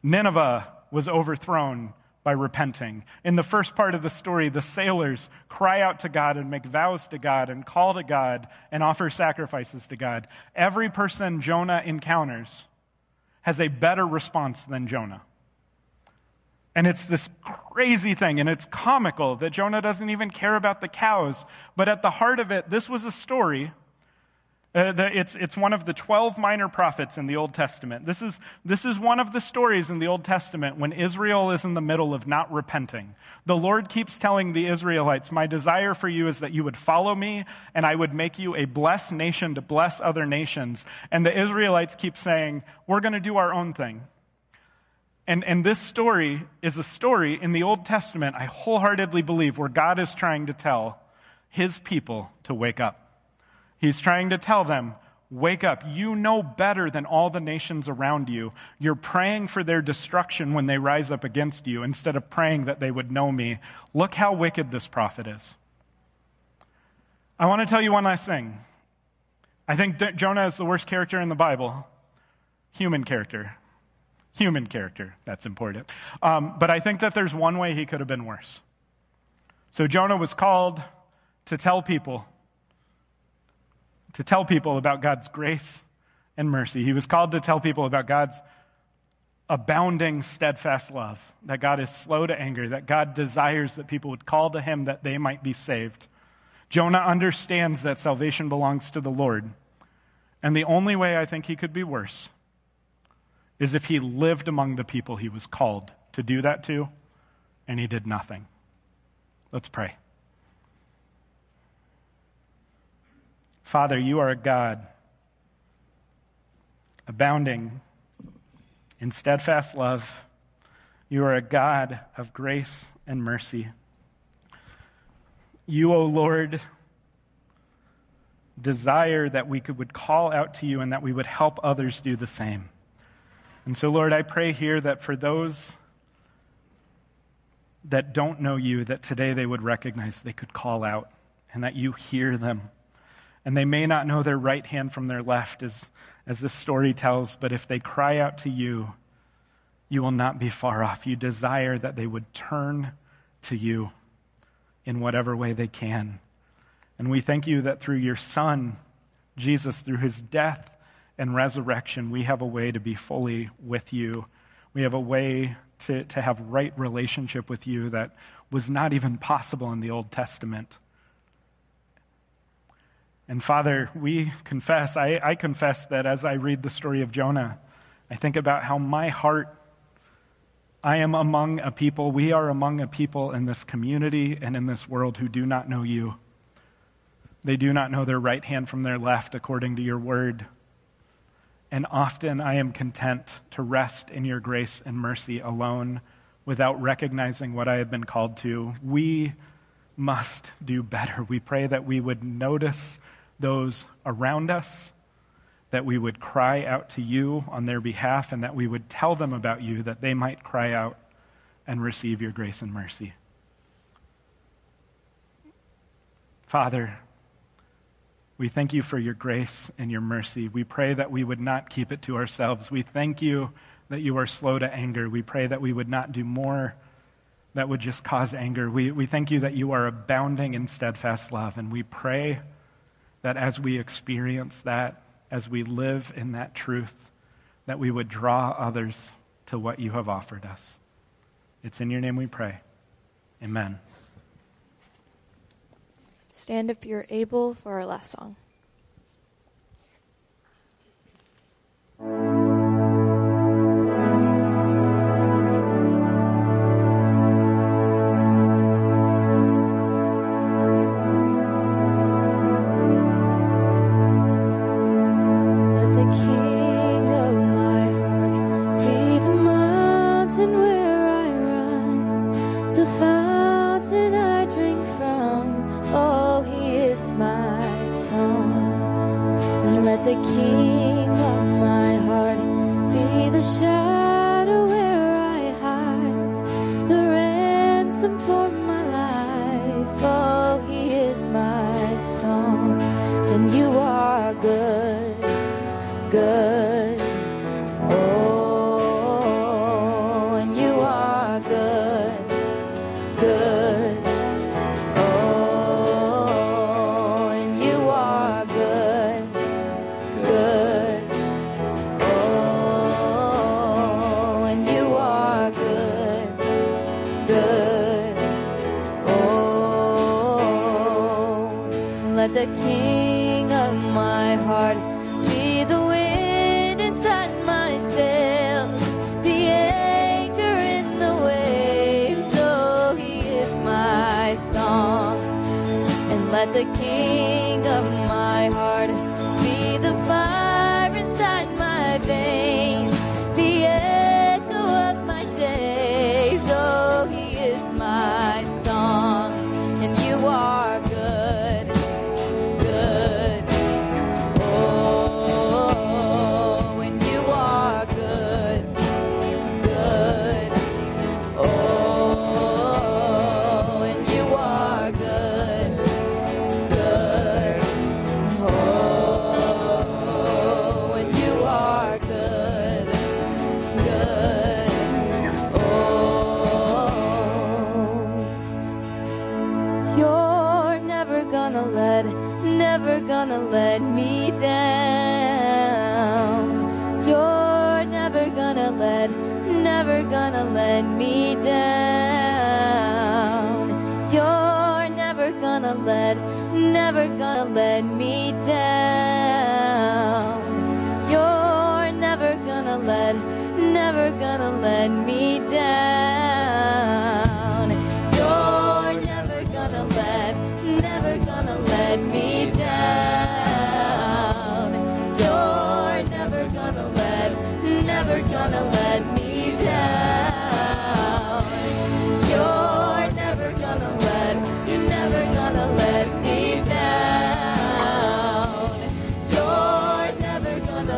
[SPEAKER 13] Nineveh was overthrown by repenting. In the first part of the story, the sailors cry out to God and make vows to God and call to God and offer sacrifices to God. Every person Jonah encounters has a better response than Jonah. And it's this crazy thing, and it's comical that Jonah doesn't even care about the cows. But at the heart of it, this was a story uh, the, it's, it's one of the 12 minor prophets in the Old Testament. This is, this is one of the stories in the Old Testament when Israel is in the middle of not repenting. The Lord keeps telling the Israelites, My desire for you is that you would follow me, and I would make you a blessed nation to bless other nations. And the Israelites keep saying, We're going to do our own thing. And, and this story is a story in the Old Testament, I wholeheartedly believe, where God is trying to tell his people to wake up. He's trying to tell them, Wake up. You know better than all the nations around you. You're praying for their destruction when they rise up against you instead of praying that they would know me. Look how wicked this prophet is. I want to tell you one last thing. I think Jonah is the worst character in the Bible. Human character. Human character. That's important. Um, but I think that there's one way he could have been worse. So Jonah was called to tell people to tell people about God's grace and mercy. He was called to tell people about God's abounding, steadfast love, that God is slow to anger, that God desires that people would call to him that they might be saved. Jonah understands that salvation belongs to the Lord. And the only way I think he could be worse is if he lived among the people he was called to do that to, and he did nothing. Let's pray. Father, you are a God abounding in steadfast love. You are a God of grace and mercy. You, O Lord, desire that we could, would call out to you and that we would help others do the same. And so, Lord, I pray here that for those that don't know you, that today they would recognize they could call out and that you hear them And they may not know their right hand from their left, as, as this story tells, but if they cry out to you, you will not be far off. You desire that they would turn to you in whatever way they can. And we thank you that through your Son, Jesus, through his death and resurrection, we have a way to be fully with you. We have a way to, to have right relationship with you that was not even possible in the Old Testament. And Father, we confess, I, I confess that as I read the story of Jonah, I think about how my heart, I am among a people, we are among a people in this community and in this world who do not know you. They do not know their right hand from their left, according to your word. And often I am content to rest in your grace and mercy alone without recognizing what I have been called to. We must do better. We pray that we would notice those around us, that we would cry out to you on their behalf, and that we would tell them about you that they might cry out and receive your grace and mercy. Father, we thank you for your grace and your mercy. We pray that we would not keep it to ourselves. We thank you that you are slow to anger. We pray that we would not do more that would just cause anger. We, we thank you that you are abounding in steadfast love. And we pray that as we experience that, as we live in that truth, that we would draw others to what you have offered us. It's in your name we pray. Amen.
[SPEAKER 4] Stand if you're able for our last song.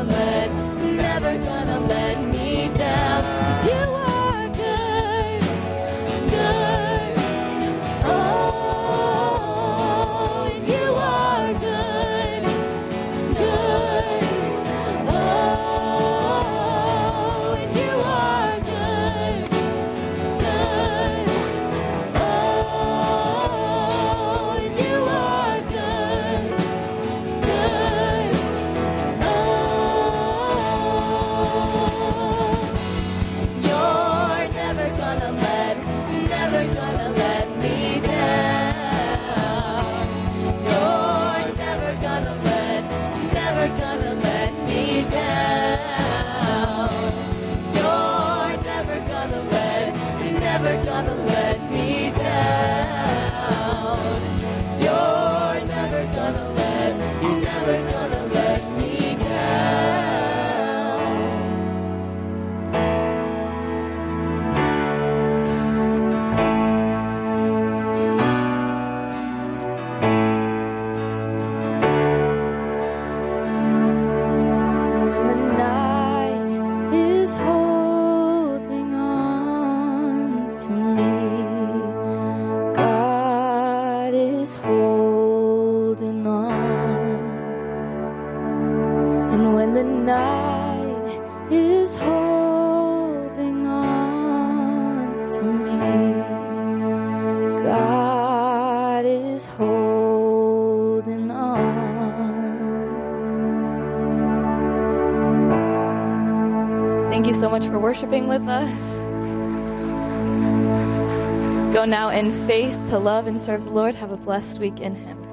[SPEAKER 14] Gonna never gonna
[SPEAKER 3] worshiping with us. Go now in faith to love and serve the Lord. Have a blessed week in Him.